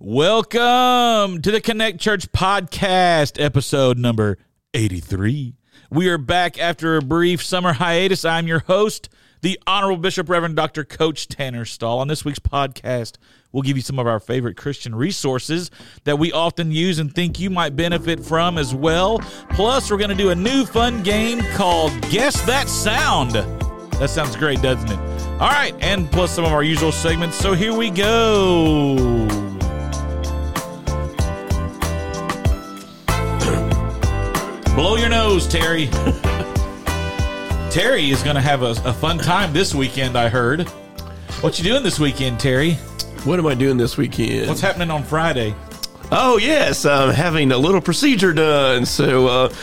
Welcome to the Connect Church podcast, episode number 83. We are back after a brief summer hiatus. I'm your host, the Honorable Bishop Reverend Dr. Coach Tanner Stahl. On this week's podcast, we'll give you some of our favorite Christian resources that we often use and think you might benefit from as well. Plus, we're going to do a new fun game called Guess That Sound. That sounds great, doesn't it? All right, and plus some of our usual segments. So here we go. Blow your nose, Terry. Terry is going to have a, a fun time this weekend, I heard. What you doing this weekend, Terry? What am I doing this weekend? What's happening on Friday? Oh yes, I'm having a little procedure done. So uh,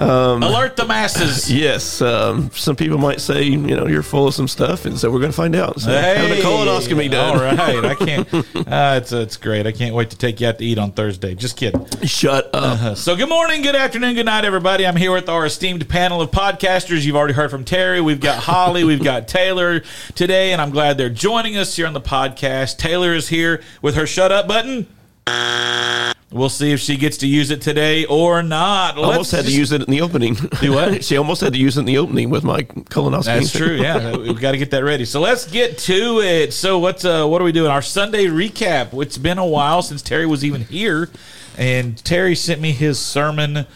Alert the masses. yes, um, some people might say you know you're full of some stuff, and so we're going to find out. So having a colonoscopy done. All right, I can't. Uh, it's it's great. I can't wait to take you out to eat on Thursday. Just kidding. Shut up. Uh, So, good morning, good afternoon, good night, everybody. I'm here with our esteemed panel of podcasters. You've already heard from Terry. We've got Holly. We've got Taylor today, and I'm glad they're joining us here on the podcast. Taylor is here with her shut up button. We'll see if she gets to use it today or not. Almost Let's had to use it in the opening. Do what? she almost had to use it in the opening with my colonoscopy. That's true. Yeah, we've got to get that ready. So let's get to it. So what's uh, what are we doing? Our Sunday recap. It's been a while since Terry was even here, and Terry sent me his sermon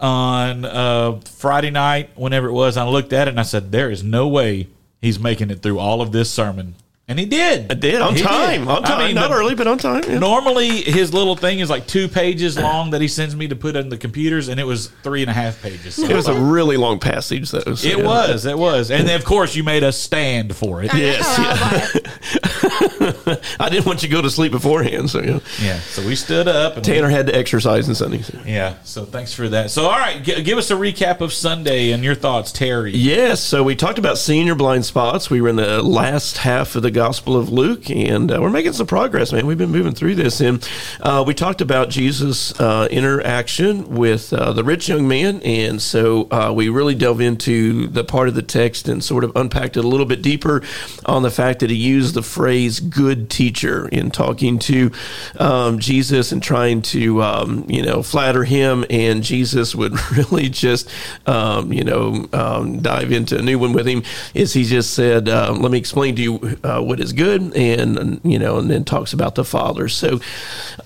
on uh, Friday night, whenever it was. I looked at it and I said, "There is no way he's making it through all of this sermon," and he did. I did on He time. did. On I time. mean, Not the- early, but on time. yeah. Normally, his little thing is like two pages long that he sends me to put in the computers, and it was three and a half pages. So It was a really long passage, though. so, it yeah. was, it was, and then of course you made us stand for it. Yes, yeah. I didn't want you to go to sleep beforehand, so yeah. Yeah, so we stood up. And Tanner had to exercise on Sunday. so. yeah, so thanks for that. So, all right, g- give us a recap of Sunday and your thoughts, Terry. Yes, so we talked about seeing your blind spots. We were in the last half of the Gospel of Luke, and uh, we're making some progress, man. We've been moving through this, and uh, we talked about Jesus' uh, interaction with uh, the rich young man, and so uh, we really delve into the part of the text and sort of unpacked it a little bit deeper on the fact that he used the phrase "good teacher" in talking to um, Jesus and trying to, um, you know, flatter him, and Jesus would really just, um, you know, um, dive into a new one with him. Is he just said, "Let me explain to you what is good," and you know, and then talks about the Father. So,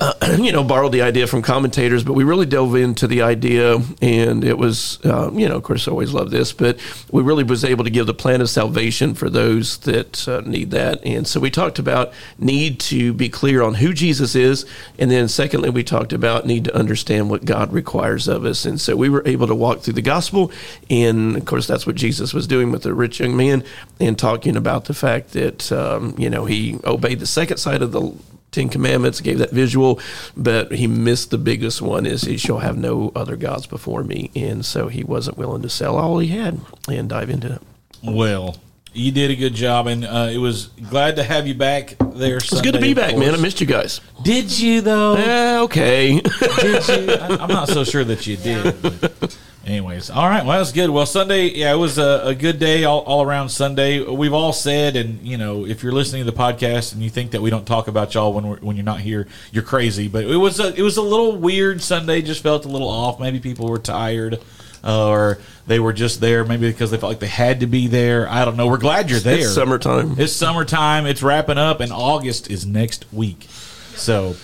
uh, you know, borrowed the idea from commentators, but we really dove into the idea, and it was, uh, you know, of course, I always love this, but we really was able to give the plan of salvation for those that uh, need that, and so we talked about need to be clear on who Jesus is, and then secondly, we talked about need to understand what God requires of us, and so we were able to walk through the gospel, and of course, that's what Jesus was doing with the rich young man, and talking about the fact that um, you know he obeyed the second side of the Ten Commandments, gave that visual, but he missed the biggest one is he shall have no other gods before me. And so he wasn't willing to sell all he had and dive into it. Well, you did a good job, and uh, it was glad to have you back there. It's good to be back, man. I missed you guys. Did you though? Eh, okay. did you? I, I'm not so sure that you did. but anyways, all right. Well, that's good. Well, Sunday, yeah, it was a, a good day all, all around Sunday. We've all said, and you know, if you're listening to the podcast and you think that we don't talk about y'all when we're, when you're not here, you're crazy. But it was a it was a little weird Sunday. Just felt a little off. Maybe people were tired. Uh, or they were just there, maybe because they felt like they had to be there. I don't know. We're glad you're there. It's summertime. It's summertime. It's wrapping up, and August is next week. So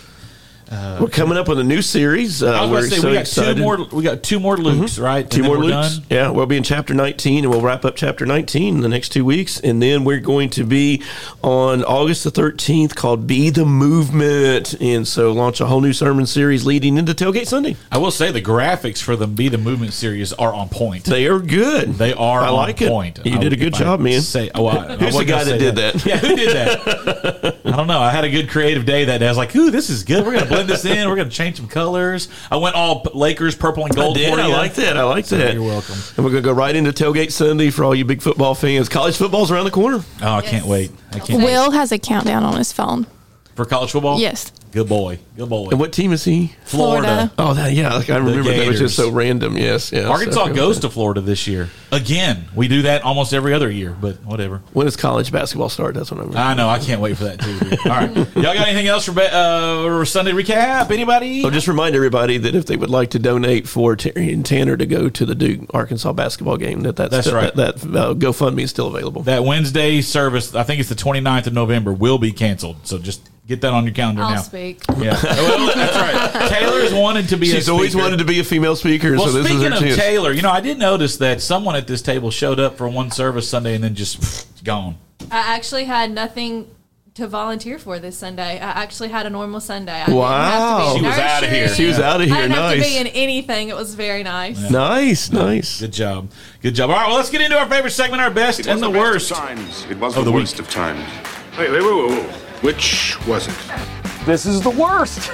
We're coming up with a new series. Uh, I was we're say so we got excited. two more. We got two more Lukes, right? Two more Lukes. done? Yeah, we'll be in chapter 19 and we'll wrap up chapter 19 in the next two weeks. And then we're going to be on August the 13th called Be the Movement. And so launch a whole new sermon series leading into Tailgate Sunday. I will say the graphics for the Be the Movement series are on point. They are good. They are. I on like it. point. You I- did a good I job, man. Say, oh, I, I Who's wasn't the guy that did that? Yeah, who did that? I don't know. I had a good creative day that day. I was like, "Ooh, this is good. We're gonna blend this in. We're gonna change some colors." I went all Lakers, purple and I gold. did. for I liked it. that. I like it. You're welcome. And we're going to go right into Tailgate Sunday for all you big football fans. College football's around the corner. Oh, I can't wait. I can't wait Will has a countdown on his phone. for college football. Yes. Good boy. Good boy. And what team is he? Florida. Florida. Oh, that yeah, like, I remember that was just so random. Yes, yes. Arkansas Okay. goes to Florida this year. Again, we do that almost every other year, but whatever. When does college basketball start? That's what I'm. I know. I can't wait for that too. dude. All right. Y'all got anything else for be- uh, Sunday recap? Anybody? So just remind everybody that if they would like to donate for Terry and Tanner to go to the Duke Arkansas basketball game, that that's, That's still- right. That, that uh, GoFundMe is still available. that Wednesday service, I think it's the 29th of November, will be canceled. So just get that on your calendar I'll now. speak. Yeah. Well, that's right. Taylor's wanted to be a She's always speaker. wanted to be a female speaker, Well, so this is speaking her of chance. Taylor, you know, I did notice that someone at this table showed up for one service Sunday and then just gone. I actually had nothing to volunteer for this Sunday. I actually had a normal Sunday. I Wow. didn't have to be She was outta here. nursery. She was outta I here. didn't have to Nice. be in anything. It was very nice. Nice, nice. Good job. Good job. All right, well, let's get into our favorite segment, our best and was the best worst. of times. It was oh, of the, the week. worst of times. Wait, wait, wait, wait, wait. Which was it? This is the worst.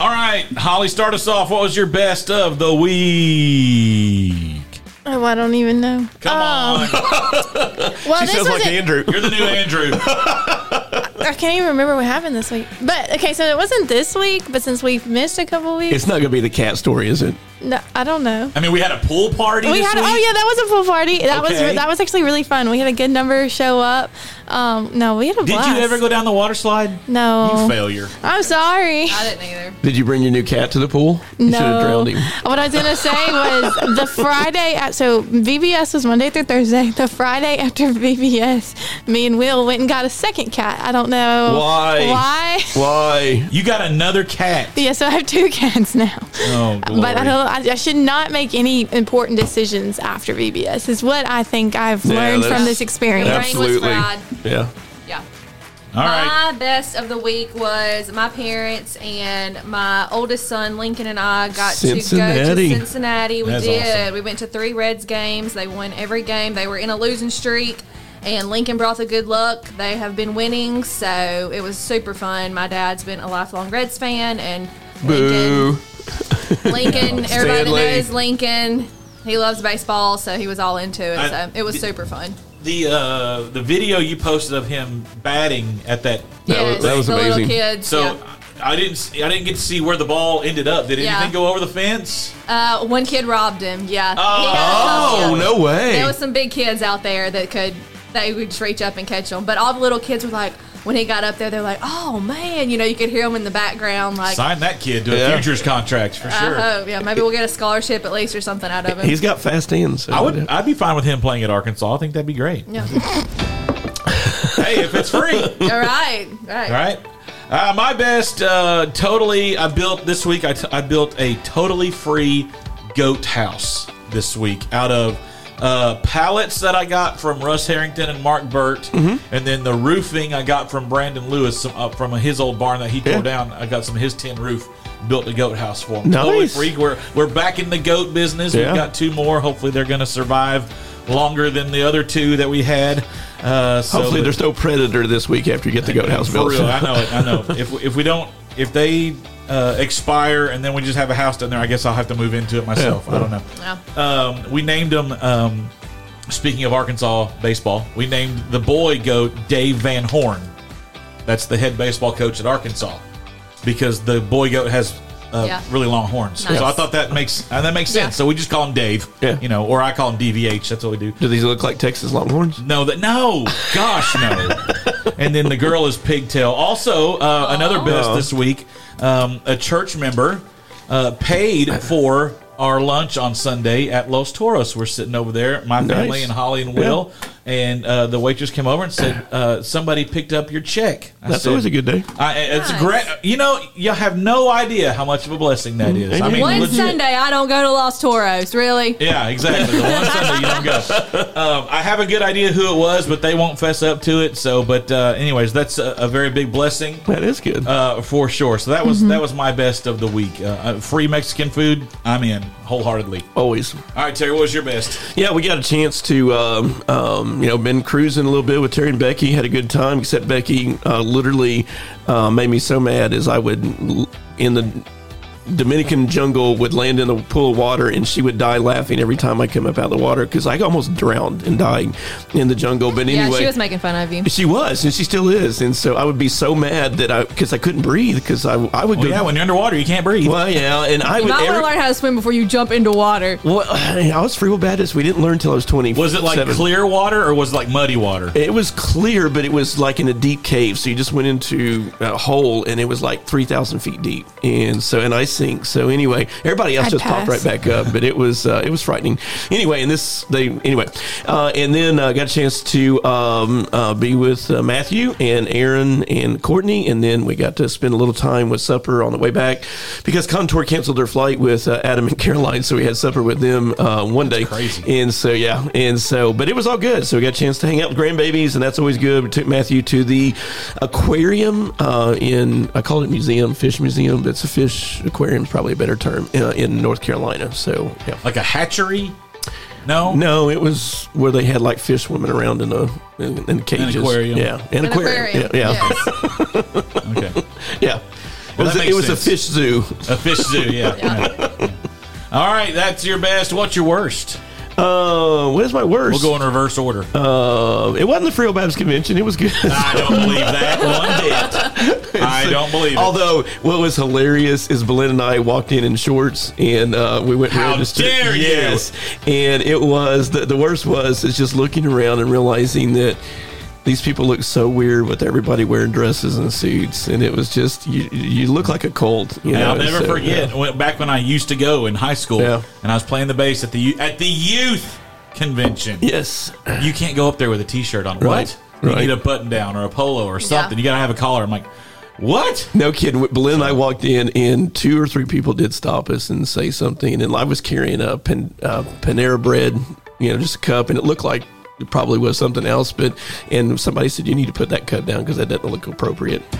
All right, Holly, start us off. What was your best of the week? Oh, I don't even know. Come Um, on. Well, She this sounds was like it. Andrew. You're the new Andrew. I can't even remember what happened this week. But okay, so it wasn't this week, but since we've missed a couple weeks, It's not going to be the cat story, is it? No, I don't know. I mean, we had a pool party We this had week. oh yeah, that was a pool party. That Okay. was that was actually really fun. We had a good number show up. Um, no, we had a Did blast. you ever go down the water slide? No, You failure. I'm sorry. I didn't either. Did you bring your new cat to the pool? You should have No. drowned him. What I was gonna say was the Friday. At, so VBS was Monday through Thursday. The Friday after VBS, me and Will went and got a second cat. I don't know Why? Why? Why? You got another cat. Yeah, so I have two cats now. Oh, glory. But I don't. I, I should not make any important decisions after VBS. Is what I think I've Yeah, learned from this experience. Brain was Absolutely. fried. Yeah. Yeah. All right. My best of the week was my parents and my oldest son Lincoln and I got to go to Cincinnati. We That's did. awesome. We went to three Reds games. They won every game. They were in a losing streak. And Lincoln brought the good luck. They have been winning, so it was super fun. My dad's been a lifelong Reds fan, and Boo. Lincoln, Lincoln, everybody Stanley. knows Lincoln. He loves baseball, so he was all into it. I- so it was super fun. The uh, the video you posted of him batting at that. Yes, was- that was the amazing. little kids. So yeah. I didn't see- I didn't get to see where the ball ended up. Did Yeah. anything go over the fence? Uh, one kid robbed him. Yeah. Oh. He had a Oh, kid. no way. There was some big kids out there that could they would just reach up and catch them. But all the little kids were like, when he got up there, they're like, "Oh man!" You know, you could hear him in the background. Like, Sign that kid to a futures contract for I sure. hope. Yeah, maybe we'll get a scholarship at least or something out of him. He's got fast hands. so- I would. I'd be fine with him playing at Arkansas. I think that'd be great. yeah. hey, if it's free. all right, all right, all right. Uh, my best, uh, totally. I built this week. I, t- I built a totally free goat house this week out of uh, pallets that I got from Russ Harrington and Mark Burt, Mm-hmm. and then the roofing I got from Brandon Lewis some, uh, from his old barn that he Yeah. tore down. I got some of his tin roof. Built a goat house for him. Totally Nice. free. We're we're back in the goat business. Yeah. We've got two more. Hopefully, they're going to survive longer than the other two that we had. Uh, so Hopefully, there's no predator this week after you get the goat house for built. real, I know it. I know. If if we don't, if they uh, expire and then we just have a house down there, I guess I'll have to move into it myself. Yeah. I don't know. Yeah. Um, we named them. Um, speaking of Arkansas baseball, we named the boy goat Dave Van Horn. That's the head baseball coach at Arkansas because the boy goat has. Uh, Yeah. really long horns, Nice. so I thought that makes uh, that makes sense. Yeah. So we just call him Dave, Yeah. you know, or I call him DVH. That's what we do. Do these look like Texas Longhorns? No, that no, gosh, no. and then the girl is pigtail. Also, uh, another best Oh. this week. Um, a church member uh, paid for our lunch on Sunday at Los Toros. We're sitting over there, my family and Holly and Will, and uh, the waitress came over and said, uh, "Somebody picked up your check." I That's said, always a good day. I, it's Nice. great. You know, you have no idea how much of a blessing that is. I mean, One legit. Sunday, I don't go to Los Toros. Really? Yeah, exactly. The one Sunday you don't go. Um, I have a good idea who it was, but they won't fess up to it. So, but uh, anyways, that's a, a very big blessing That is good. uh, for sure. So that was that was my best of the week. Uh, uh, free Mexican food, I'm in wholeheartedly. Always. All right, Terry, what was your best? Yeah, we got a chance to, um, um, you know, been cruising a little bit with Terry and Becky. Had a good time, except Becky uh, literally uh, made me so mad as I would in the Dominican jungle would land in a pool of water, and she would die laughing every time I come up out of the water because I almost drowned and died in the jungle. But Yeah, anyway, she was making fun of you. she was, and she still is, and so I would be so mad that I because I couldn't breathe because I I would Well, go. yeah, when you're underwater, you can't breathe. well, yeah, and I You would. might want every- to learn how to swim before you jump into water. well, I was free will Baptist. We didn't learn till I was twenty. was it like clear water or was it like muddy water? It was clear, but it was like in a deep cave. So you just went into a hole, and it was like three thousand feet deep, and so and I sink. So anyway, everybody else I'd just popped right back up, but it was uh, it was frightening. Anyway, and this they anyway, uh, and then uh, got a chance to um, uh, be with uh, Matthew and Aaron and Courtney, and then we got to spend a little time with supper on the way back because Contour canceled their flight with uh, Adam and Caroline, so we had supper with them uh, one day. crazy. And so yeah, and so but it was all good. So we got a chance to hang out with grandbabies, and that's always good. We took Matthew to the aquarium uh, in I call it museum, fish museum. But it's a fish aquarium, is probably a better term uh, in North Carolina. So yeah. Like a hatchery? No. No, it was where they had like fish swimming around in the in, in cages. aquarium. Yeah, an, An aquarium. aquarium. Yeah, yeah, Yes. Okay. yeah. Well, it was, a, it was a fish zoo. A fish zoo, yeah. Yeah. All right, that's your best. What's your worst? Uh, what is my worst? We'll go in reverse order. Uh, it wasn't the Free Will Baptist Convention. It was good. I don't believe that one bit. I don't believe it. Although what was hilarious is Belinda and I walked in in shorts and uh, we went How registered. dare you. Yes, and it was the, the worst was is just looking around and realizing that these people look so weird with everybody wearing dresses and suits, and it was just you you look like a cult. You know, I'll never so, forget yeah. back when I used to go in high school, Yeah. and I was playing the bass at the at the youth convention. Yes, You can't go up there with a t-shirt on. Right, What? You right. need a button down or a polo or something. You got to have a collar. I'm like, what? No kidding. Belinda and I walked in, and two or three people did stop us and say something. And I was carrying a Pan, uh, Panera bread, you know, just a cup, and it looked like it probably was something else. But and somebody said you need to put that cup down because that doesn't look appropriate.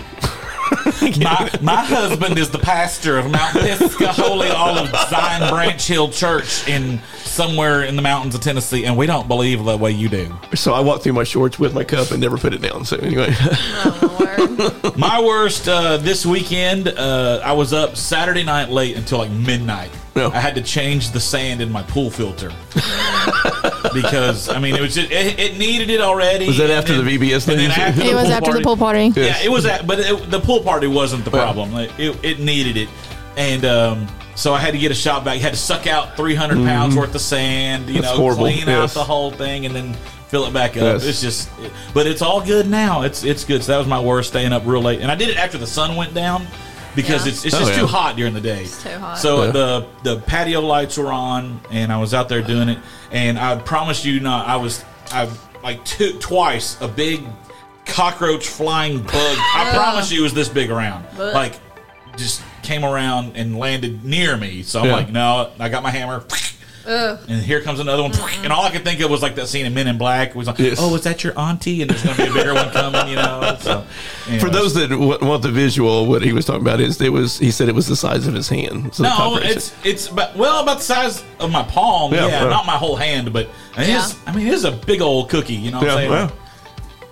My, my husband is the pastor of Mount Pisgah Holy Olive Zion Branch Hill Church in somewhere in the mountains of Tennessee, and we don't believe the way you do. So I walk through my shorts with my cup and never put it down. So anyway, oh, My worst uh, this weekend, uh, I was up Saturday night late until like midnight. Yeah. I had to change the sand in my pool filter because I mean it was just it, it needed it already. Was that and after the VBS then thing? after It the was after party- the pool party. Yeah, it was at, but it, the pool party wasn't the problem. Like, it, it needed it, and um, so I had to get a shop vac. Had to suck out 300 pounds worth of sand. You Mm-hmm. That's know, horrible, clean out the whole thing, and then fill it back up. Yes. It's just, but it's all good now. It's it's good. So that was my worst, staying up real late, and I did it after the sun went down. Because Yeah. it's, it's Oh, just yeah. too hot during the day. too hot. So Yeah. the the patio lights were on, and I was out there doing it. And I promise you, not I was I like two twice a big cockroach flying bug. I promise you, it was this big around. Ugh. Like just came around and landed near me. So I'm Yeah. like, no, I got my hammer. Ugh. And here comes another one, and all I could think of was like that scene in Men in Black. It was like, Yes. "Oh, is that your auntie?" And there's going to be a bigger one coming, you know. So, for those that w- want the visual, what he was talking about is it was he said it was the size of his hand. So No, it's it's about, well about the size of my palm. Yeah, Yeah, well. not my whole hand, but it Yeah. is. I mean, it is a big old cookie. You know what yeah, I'm saying? well,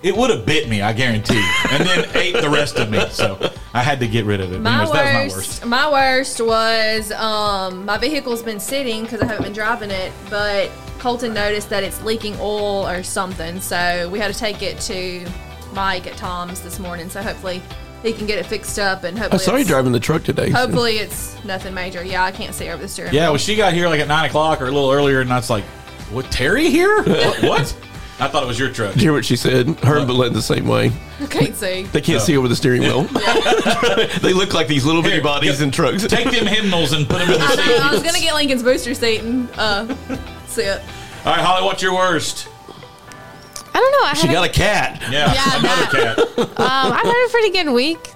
It would have bit me, I guarantee, and then ate the rest of me. So I had to get rid of it. My Anyways, that was worst, my worst. my worst was um, my vehicle's been sitting because I haven't been driving it, but Colton noticed that it's leaking oil or something, so we had to take it to Mike at Tom's this morning. So hopefully he can get it fixed up, and I hopefully, saw you it's, driving the truck today. so- hopefully it's nothing major. Yeah, I can't see over the steering. Yeah, wheel. well, she got here like at nine o'clock or a little earlier, and that's like, what? Terry here? what? what? I thought it was your truck. Did you hear what she said? Her and Belinda the same way. I can't see. They can't see over the steering wheel. they look like these little bitty Here, bodies yeah. in trucks. Take them hymnals and put them in the I know. I was seat. gonna get Lincoln's booster seat and uh, sit. All right, Holly, what's your worst? I don't know. I she had got a cat. Yeah, Yeah, another cat. a, um, I've had a pretty good week.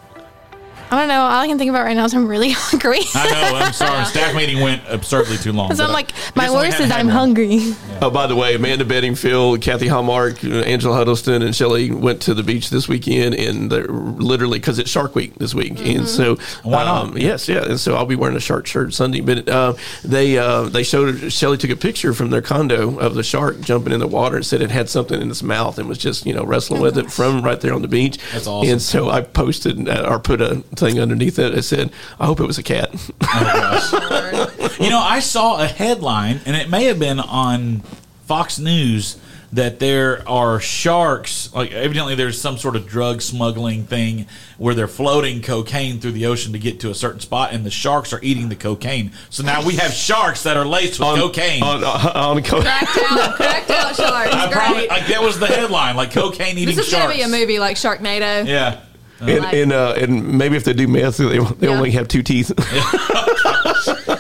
I don't know. All I can think about right now is I'm really hungry. I know. I'm sorry. Staff meeting went absurdly too long. So I'm like, we my worst is I'm hammer. hungry. Oh, by the way, Amanda Bedingfield, Kathy Hallmark, Angela Huddleston, and Shelley went to the beach this weekend, and they're literally because it's Shark Week this week, and so Why not? um, yes, yeah, and so I'll be wearing a shark shirt Sunday. But uh, they uh, they showed Shelley took a picture from their condo of the shark jumping in the water and said it had something in its mouth and was just you know wrestling with it from right there on the beach. That's awesome. And so I posted uh, or put a thing underneath it. It said, "I hope it was a cat." Oh, you know, I saw a headline, and it may have been on Fox News that there are sharks. Like, evidently, there's some sort of drug smuggling thing where they're floating cocaine through the ocean to get to a certain spot, and the sharks are eating the cocaine. So now we have sharks that are laced with cocaine. on, on, on co- Cracked out, cracked out sharks. I probably, like that was the headline, like cocaine eating This is sharks. gonna be a movie like Sharknado. Yeah. And Like- and, uh, and maybe if they do meth, they, they Yeah. only have two teeth.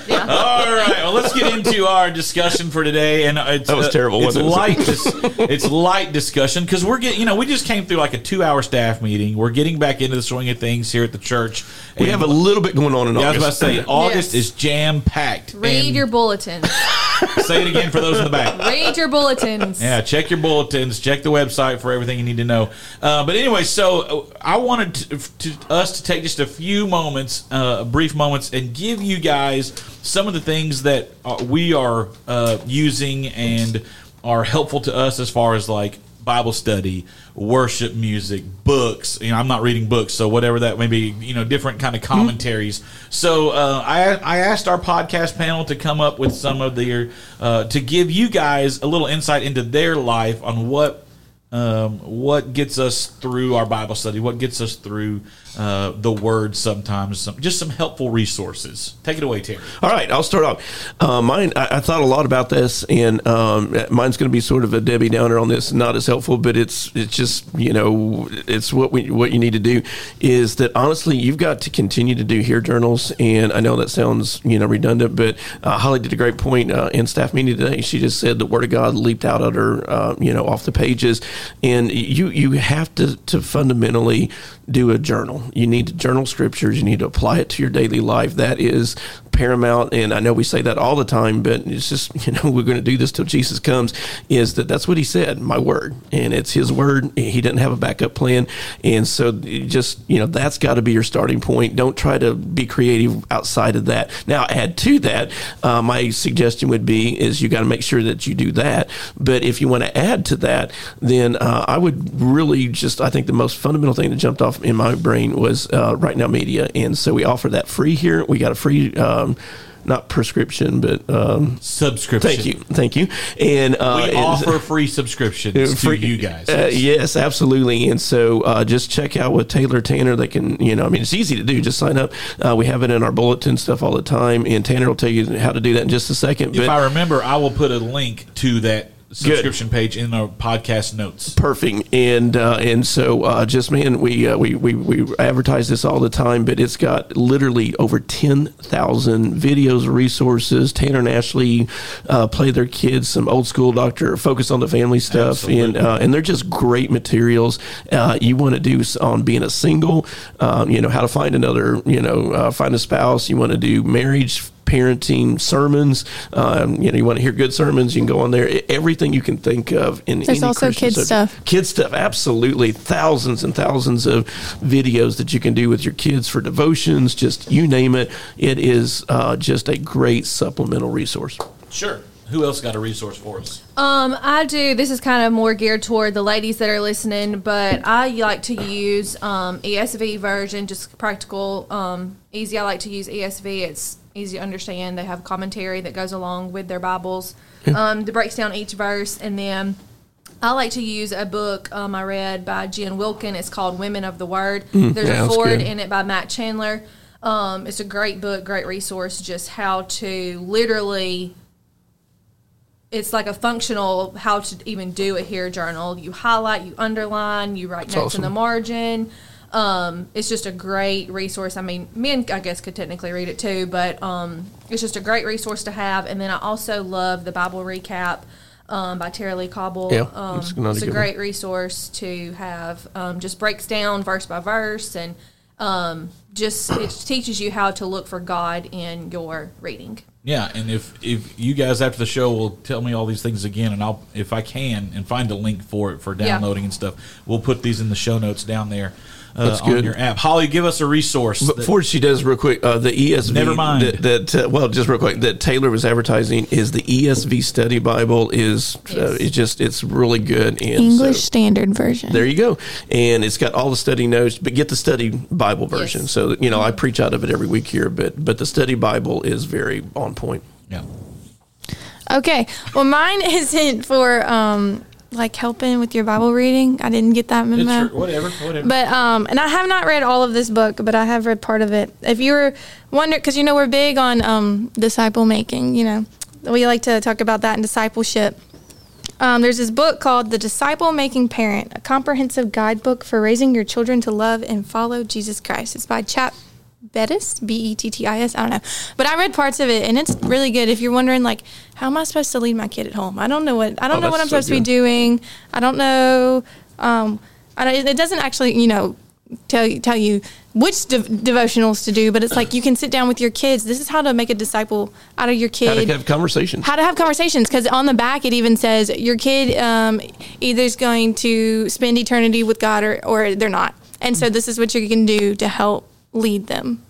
Yeah. All right. Well, let's get into our discussion for today. And it's, That was uh, terrible, It's wasn't it? light. Dis- it's light discussion because we're getting. You know, we just came through like a two-hour staff meeting. We're getting back into the swing of things here at the church. we have a little bit going on in Yeah, I was August. about to say August Yes. is jam packed. Read your bulletins. say it again for those in the back. Read your bulletins. Yeah, check your bulletins, check the website for everything you need to know. Uh, but anyway, so uh, I wanted to, to, us to take just a few moments, uh, brief moments, and give you guys some of the things that uh, we are uh, using and are helpful to us as far as like Bible study, worship music, books. You know, I'm not reading books, so whatever that may be, you know, different kind of commentaries. So uh, I I asked our podcast panel to come up with some of their uh, to give you guys a little insight into their life on what um, what gets us through our Bible study, what gets us through uh, the Word. Sometimes, some, just some helpful resources. Take it away, Terry. All right, I'll start off. Uh, mine, I, I thought a lot about this, and um, mine's going to be sort of a Debbie Downer on this, not as helpful, but it's it's just you know it's what we what you need to do is that honestly you've got to continue to do HEAR journals, and I know that sounds you know redundant, but uh, Holly did a great point uh, in staff meeting today. She just said the Word of God leaped out at her, uh, you know, off the pages, and you you have to to fundamentally do a journal. You need to journal scriptures. You need to apply it to your daily life. That is paramount. And I know we say that all the time, but it's just, you know, we're going to do this till Jesus comes is that that's what he said, my word. And it's his word. He didn't have a backup plan. And so just, you know, that's got to be your starting point. Don't try to be creative outside of that. Now, add to that, uh, my suggestion would be is you got to make sure that you do that. But if you want to add to that, then uh, I would really just, I think the most fundamental thing that jumped off in my brain was uh, RightNow Media. And so we offer that free here. We got a free, um, not prescription, but um, Subscription. thank you. Thank you. And uh, We offer free subscriptions Free- to you guys. Uh, yes, absolutely. And so uh, just check out with Taylor Tanner. They can, you know, I mean, it's easy to do. Just sign up. Uh, we have it in our bulletin stuff all the time. And Tanner will tell you how to do that in just a second. if But I remember, I will put a link to that subscription page in our podcast notes. perfect. And uh, and so uh, just man we, uh, we we we advertise this all the time but it's got literally over 10,000 videos resources. Tanner and Ashley uh, play their kids some old school doctor focus on the family stuff. And Absolutely. uh, and they're just great materials. Uh, you want to do on being a single um, you know how to find another you know uh, find a spouse. You want to do marriage parenting sermons um, you know you want to hear good sermons you can go on there everything you can think of in There's any also Christian kids subject. stuff. Kids stuff, absolutely. Thousands and thousands of videos that you can do with your kids for devotions, just you name it. It is uh, just a great supplemental resource. Sure. Who else got a resource for us? Um, I do. This is kind of more geared toward the ladies that are listening, but I like to use um, ESV version, just practical, um, easy. I like to use ESV. It's easy to understand. They have commentary that goes along with their Bibles um, that breaks down each verse, and then. I like to use a book um, I read by Jen Wilkin. It's called Women of the Word. There's Mm, yeah, a that's forward in it by Matt Chandler. Um, it's a great book, great resource, just how to literally it's like a functional how to even do a HEAR journal. You highlight, you underline, you write notes in the margin. Um, it's just a great resource. I mean, men, I guess, could technically read it too, but um, it's just a great resource to have. And then I also love the Bible recap um, by Tara-Leigh Cobble. Yeah, um, that's not a it's a good one. great resource to have. Um, just breaks down verse by verse and um, just it teaches you how to look for God in your reading. Yeah, and if if you guys after the show will tell me all these things again, and I'll if I can and find a link for it for Yeah. downloading and stuff, we'll put these in the show notes down there. Uh, That's on good. your app. Holly, give us a resource. that- Before she does, real quick, uh, the ESV. Never mind. That, that uh, well, just real quick, that Taylor was advertising is the ESV Study Bible is uh, Yes. it's just it's really good and English so- Standard Version. there you go, and it's got all the study notes. But get the study Bible version. Yes. So you know, I preach out of it every week here, but but the study Bible is very on point. yeah. Okay. Well, mine isn't for um like helping with your Bible reading. I didn't get that memo. whatever, whatever. But um, and I have not read all of this book, but I have read part of it. If you were wondering, because you know we're big on um disciple making, you know, we like to talk about that in discipleship. Um, there's this book called The Disciple Making Parent, a comprehensive guidebook for raising your children to love and follow Jesus Christ. It's by Chap Bettis, B E T T I S. I don't know, but I read parts of it, and it's really good. If you're wondering, like, how am I supposed to lead my kid at home? I don't know what I don't oh, know what I'm so supposed to be doing. I don't know. Um, I don't, it doesn't actually, you know, tell you tell you which de- devotionals to do, but it's like you can sit down with your kids. This is how to make a disciple out of your kid. How to have conversations. how to have conversations because on the back it even says your kid um, either is going to spend eternity with God or, or they're not. And so this is what you can do to help lead them.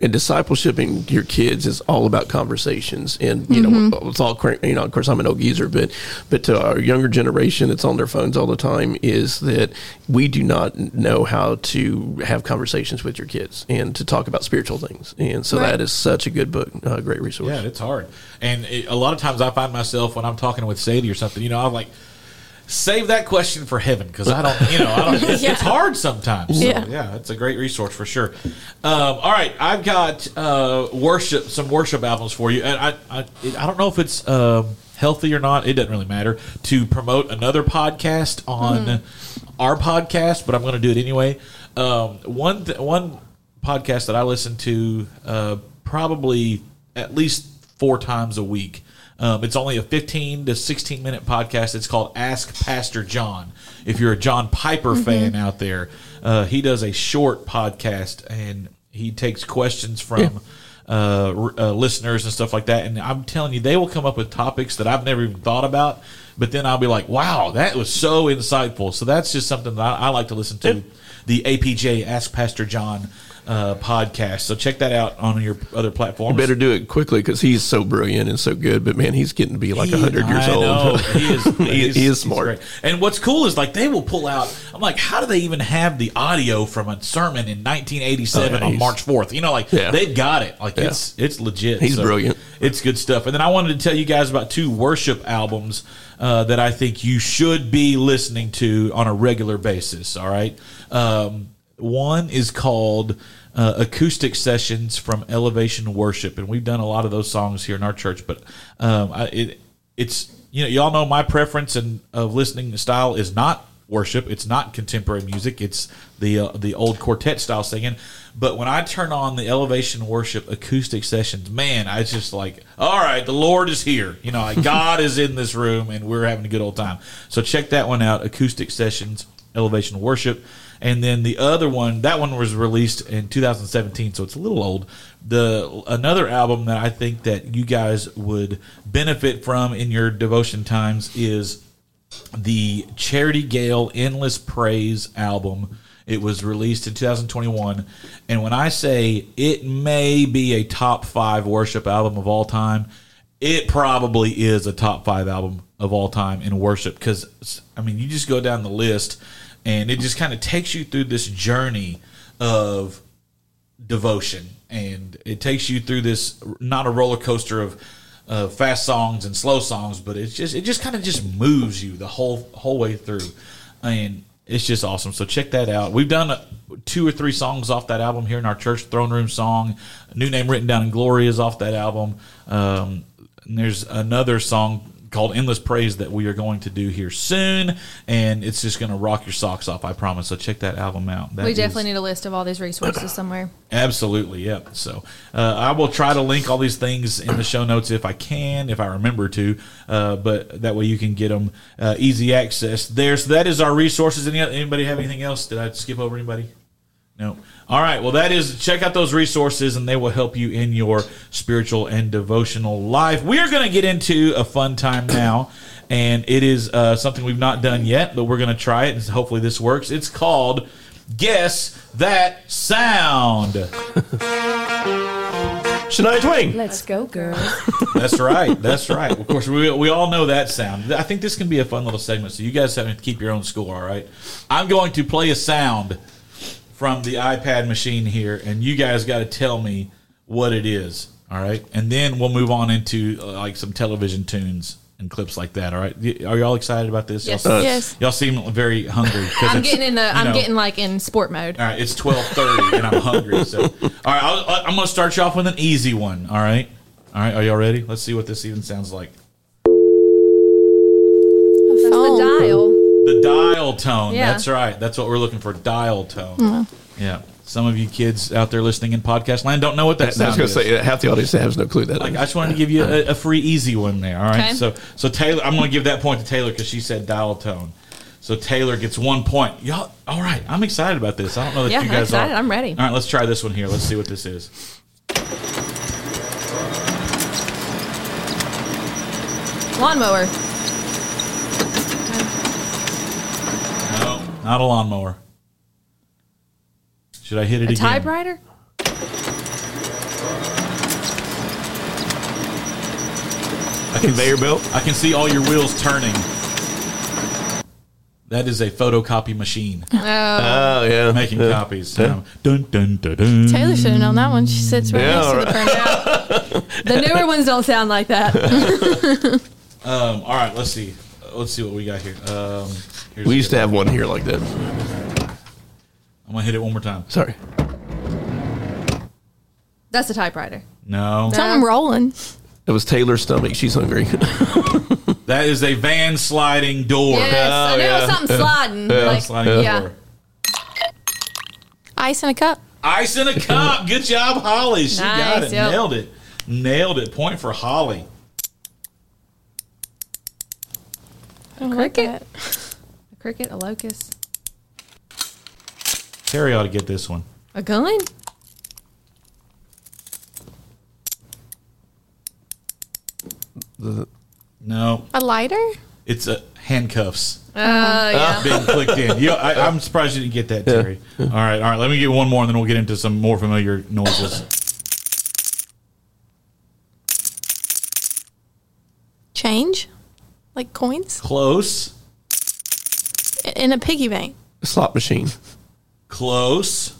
And discipleshiping your kids is all about conversations and you Mm-hmm. know it's all cra- you know of course i'm an old geezer but but to our younger generation that's on their phones all the time is that we do not know how to have conversations with your kids and to talk about spiritual things and so Right. that is such a good book a great resource Yeah, it's hard. And it, a lot of times I find myself when I'm talking with Sadie or something, you know, I'm like, save that question for heaven because I don't, you know, I don't, it's, Yeah. it's hard sometimes. So, Yeah. yeah, it's a great resource for sure. Um, all right, I've got uh, worship, some worship albums for you. And I, I, I don't know if it's um, healthy or not. It doesn't really matter to promote another podcast on our podcast, but I'm going to do it anyway. Um, one, th- one podcast that I listen to uh, probably at least four times a week. Um, it's only a 15 to 16 minute podcast. It's called Ask Pastor John. If you're a John Piper fan out there, uh, he does a short podcast and he takes questions from uh, uh, listeners and stuff like that. And I'm telling you, they will come up with topics that I've never even thought about. But then I'll be like, wow, that was so insightful. So that's just something that I, I like to listen to. The APJ Ask Pastor John uh, podcast. So check that out on your other platforms. better do it quickly because he's so brilliant and so good but man he's getting to be like He- 100 years I old. He is, he, he's- he is smart. And what's cool is like they will pull out. I'm like, how do they even have the audio from a sermon in 1987 Oh, yeah, on March 4th? You know, like Yeah. they've got it. Like Yeah. it's it's legit. He's brilliant. It's good stuff. And then I wanted to tell you guys about two worship albums uh, that I think you should be listening to on a regular basis. All right. Um, one is called uh, Acoustic Sessions from Elevation Worship, and we've done a lot of those songs here in our church. But um, I, it, it's you know y'all know my preference and of listening style is not worship. It's not contemporary music. It's the uh, the old quartet style singing. But when I turn on the Elevation Worship acoustic sessions, man, I just like, all right, the Lord is here. You know, like God is in this room, and we're having a good old time. So check that one out, acoustic sessions, Elevation Worship. And then the other one, that one was released in 2017, so it's a little old. The another album that I think that you guys would benefit from in your devotion times is the Charity Gayle Endless Praise album. It was released in 2021. And when I say it may be a top five worship album of all time, it probably is a top five album of all time in worship. Because, I mean, you just go down the list and it just kind of takes you through this journey of devotion. And it takes you through this not a roller coaster of uh, fast songs and slow songs but it's just it just kind of just moves you the whole whole way through. And it's just awesome. So check that out. We've done uh, two or three songs off that album here in our church throne room song. New name written down in glory is off that album. Um, there's another song called Endless Praise that we are going to do here soon, and it's just going to rock your socks off, I promise. So check that album out. That we is- definitely need a list of all these resources somewhere. Absolutely, yep. So uh, I will try to link all these things in the show notes if I can, if I remember to. Uh, but that way you can get them uh, easy access there. So that is our resources. Any anybody have anything else? Did I skip over anybody? No. All right. Well, that is check out those resources, and they will help you in your spiritual and devotional life. We are going to get into a fun time now, and it is uh, something we've not done yet, but we're going to try it, and hopefully this works. It's called guess that sound. Shania Twain. Let's go, girls. That's right. That's right. Of course, we, we all know that sound. I think this can be a fun little segment. So you guys have to keep your own score. All right. I'm going to play a sound from the iPad machine here, and you guys got to tell me what it is. All right, and then we'll move on into uh, like some television tunes and clips like that. All right, are y'all excited about this? Yes. Y'all, Yes. y'all seem very hungry. I'm getting in the. I'm know, getting like in sport mode. All right, it's twelve thirty, and I'm hungry. So, all right, I'll, I'm going to start you off with an easy one. All right, all right, are y'all ready? Let's see what this even sounds like. That's phone. the dial. The dial tone. Yeah. That's right. That's what we're looking for. Dial tone. Yeah. Some of you kids out there listening in podcast land don't know what that I was going to say, half the audience has no clue that. Like, I just wanted to give you a, a free, easy one there. All right. Okay. So, so Taylor, I'm going to give that point to Taylor because she said dial tone. So Taylor gets one point. Y'all, all right. I'm excited about this. I don't know that Yeah, you I'm guys excited. are. I'm ready. All right. Let's try this one here. Let's see what this is. Lawnmower. No, not a lawnmower. Should I hit it A again? typewriter. I can Conveyor belt. I can see all your wheels turning. That is a photocopy machine Oh, Oh, yeah. making Yeah. copies. Um, dun, dun, dun, dun. Taylor should have known that one. She sits right Yeah, next to the printer. the newer ones don't sound like that. Um, all right, let's see. Let's see what we got here. Um, here's We used to have one here like that. I'm gonna hit it one more time. Sorry. That's a typewriter. No, Something rolling. It was Taylor's stomach. She's hungry. that is a van sliding door. Yes, I knew it yeah. was something sliding. like, sliding yeah. door. Ice in a cup. Ice in a cup. Good job, Holly. She got it. yep. Nailed it. Nailed it. Point for Holly. I like Cricket? That. A cricket, a locust, Terry ought to get this one. a gun. No, A lighter? it's a handcuffs. Uh, yeah. being clicked in. You, I, I'm surprised you didn't get that, Terry. All right, all right. Let me get one more, and then we'll get into some more familiar noises. Change? Like coins? Close, In a piggy bank. Slot machine. close.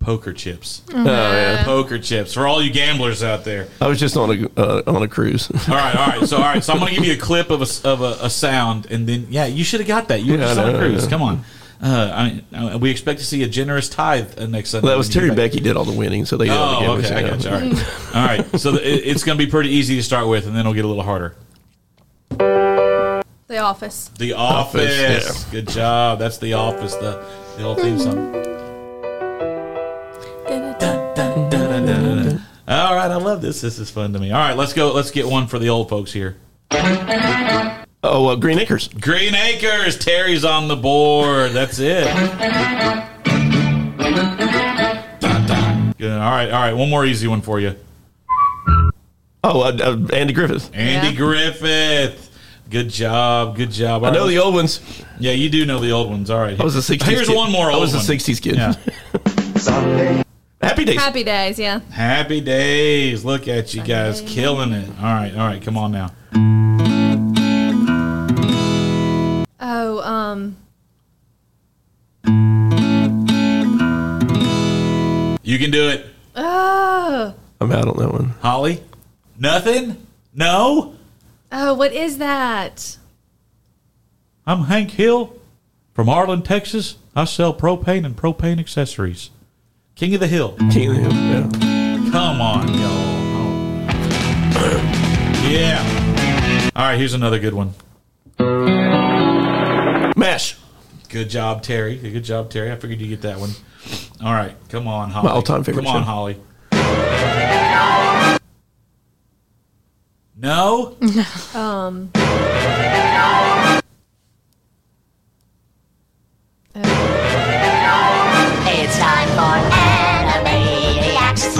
Poker chips. Oh, yeah. Poker chips for all you gamblers out there. I was just on a uh, on a cruise. All right, all right. So, all right. So, I'm going to give you a clip of a s- of a, a sound, and then yeah, you should have got that. You were Yeah, just on a cruise. yeah. Come on. Uh, I, I, we expect to see a generous tithe uh, next Sunday. that was Terry get back. Becky did all the winning, so they did all the Oh, okay. I got you. All right. All right. So the, it, it's going to be pretty easy to start with, and then it'll get a little harder. The Office. The Office. Office, Good job. That's The Office, the, the old theme song. All right. I love this. This is fun to me. All right. Let's go. Let's get one for the old folks here. Oh, uh, Green Acres. Green Acres. Terry's on the board. That's it. Good. All right. All right. One more easy one for you. Oh, uh, uh, Andy Griffith. Andy Yeah. Griffith. Good job. Good job. I know the old ones. Yeah, you do know the old ones. All right. I was a 60s Here's kid. one more old I was a 60s kid. Yeah. Happy days. Happy Days. Yeah. Happy days. Look at you guys killing it. All right. All right. Come on now. Oh, um, You can do it. oh, I'm out on that one. Holly? Nothing? No? Oh, what is that? I'm Hank Hill from Arlen, Texas. I sell propane and propane accessories. King of the Hill. King of the Hill. Yeah. Come on, y'all. Yeah. All right, here's another good one. M*A*S*H. Good job, Terry. Good job, Terry. I figured you'd get that one. All right, come on, Holly. My all-time favorite Come on, show. Holly. No? Um, It's time for Animaniacs.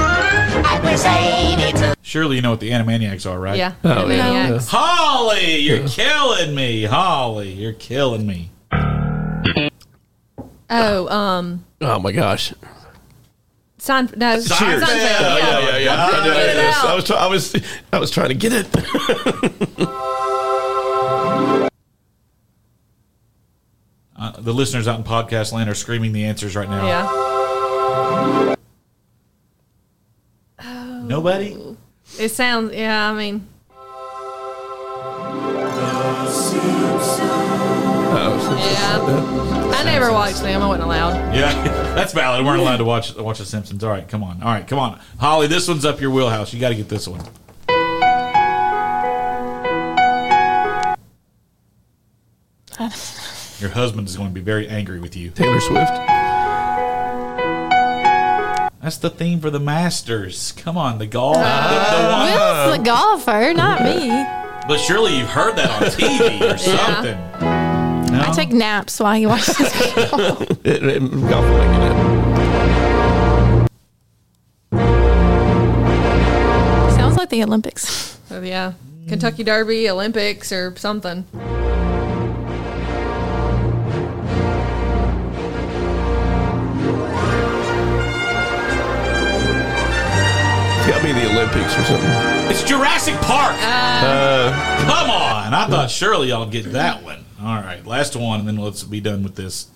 And we're saying it's a Surely you know what the Animaniacs are, right? yeah. Oh, yeah. Animaniacs. Holly, you're killing me. Holly, you're killing me. Oh, um, Oh my gosh. Sein, no, Seinfeld. Seinfeld, Yeah, yeah. yeah, yeah. I'm trying to get it Yes, I was, try- I was, I was trying to get it. Uh, the listeners out in podcast land are screaming the answers right now. Yeah. Nobody? It sounds, yeah, I mean, yeah. I never watched them. I wasn't allowed. Yeah, that's valid. We weren't allowed to watch watch The Simpsons. All right, come on. All right, come on. Holly, this one's up your wheelhouse. You got to get this one. Your husband is going to be very angry with you. Taylor Swift. That's the theme for the Masters. Come on, the golf. Uh, the, the one. Will's the golfer, not me. But surely you've heard that on TV or something. No? I take naps while he watches this. It, it, golf related, it. Sounds like the Olympics. So, yeah. Kentucky Derby, Olympics, or something. It's got to be the Olympics or something. It's Jurassic Park. Uh, Come on. I thought surely y'all get that one. Last one, and then let's be done with this.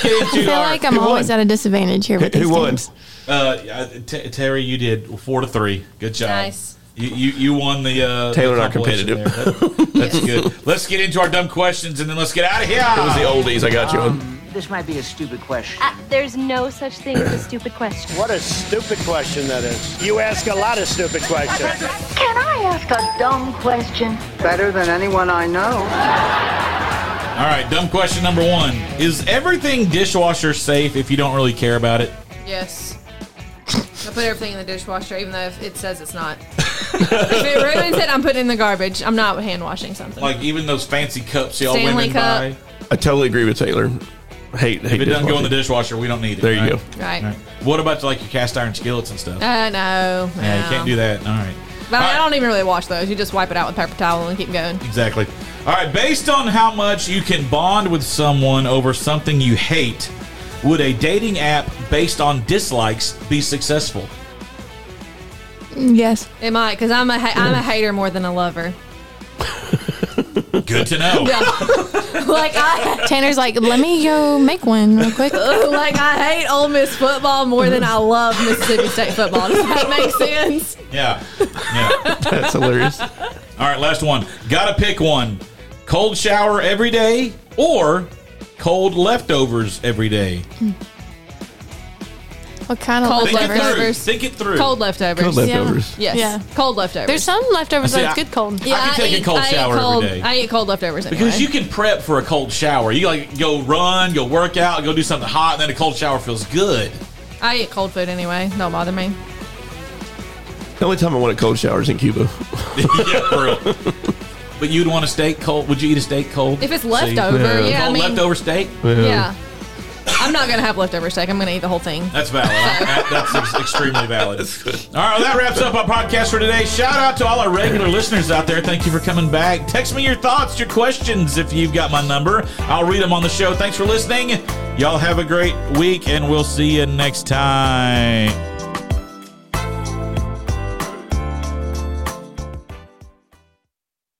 Fun. Okay, let's I feel our. like I'm who always won? at a disadvantage here with Who these won? games. Uh, T- Terry, you did four to three. Good job. Nice. You you, you won the uh, Taylor the and I compilation competitive. there. That- that's good. Let's get into our dumb questions and then let's get out of here. It was the oldies. I got you on. Um, This might be a stupid question. Uh, there's no such thing as a stupid question. What a stupid question that is. You ask a lot of stupid questions. Can I ask a dumb question? Better than anyone I know. All right, dumb question number one: Is everything dishwasher safe if you don't really care about it? Yes. I put everything in the dishwasher, even though it says it's not. if it ruins it, I'm putting it in the garbage. I'm not hand washing something. Like even those fancy cups y'all Stanley women cup. buy. I totally agree with Taylor. Hate, hate If it doesn't go in the dishwasher, we don't need it. There you right? go. right. All right. What about like your cast iron skillets and stuff? Uh, no. yeah, you can't do that. All right. But All I right. don't even really wash those. You just wipe it out with paper towel and keep going. Exactly. All right. Based on how much you can bond with someone over something you hate, would a dating app based on dislikes be successful? Yes. It might, because I'm a ha- I'm a hater more than a lover. Good to know. like I Tanner's like, let me go make one real quick. like I hate Ole Miss football more than I love Mississippi State football. Does that make sense? Yeah. Yeah. That's hilarious. All right. Last one. Got to pick one: cold shower every day or cold leftovers every day. Hmm. What kind of Cold Think it through. leftovers? Think it through. Cold leftovers. Cold leftovers. Yes. Yeah. Cold leftovers. There's some leftovers See, that's good cold. Yeah, I can take a eat- cold eat shower every cold, day. I eat cold leftovers anyway. Because you can prep for a cold shower. You like go run, go work out, go do something hot, and then a cold shower feels good. I eat cold food anyway. Don't bother me. The only time I want a cold shower is in Cuba. yeah, for real. But you'd want a steak cold? Would you eat a steak cold? If it's leftover, Yeah. yeah, I mean, leftover steak? yeah. I'm not gonna have leftover steak. I'm gonna eat the whole thing. That's valid. That- That's ex- extremely valid. All right, well, that wraps up our podcast for today. Shout out to all our regular listeners out there. Thank you for coming back. Text me your thoughts, your questions if you've got my number. I'll read them on the show. Thanks for listening. Y'all have a great week, and we'll see you next time.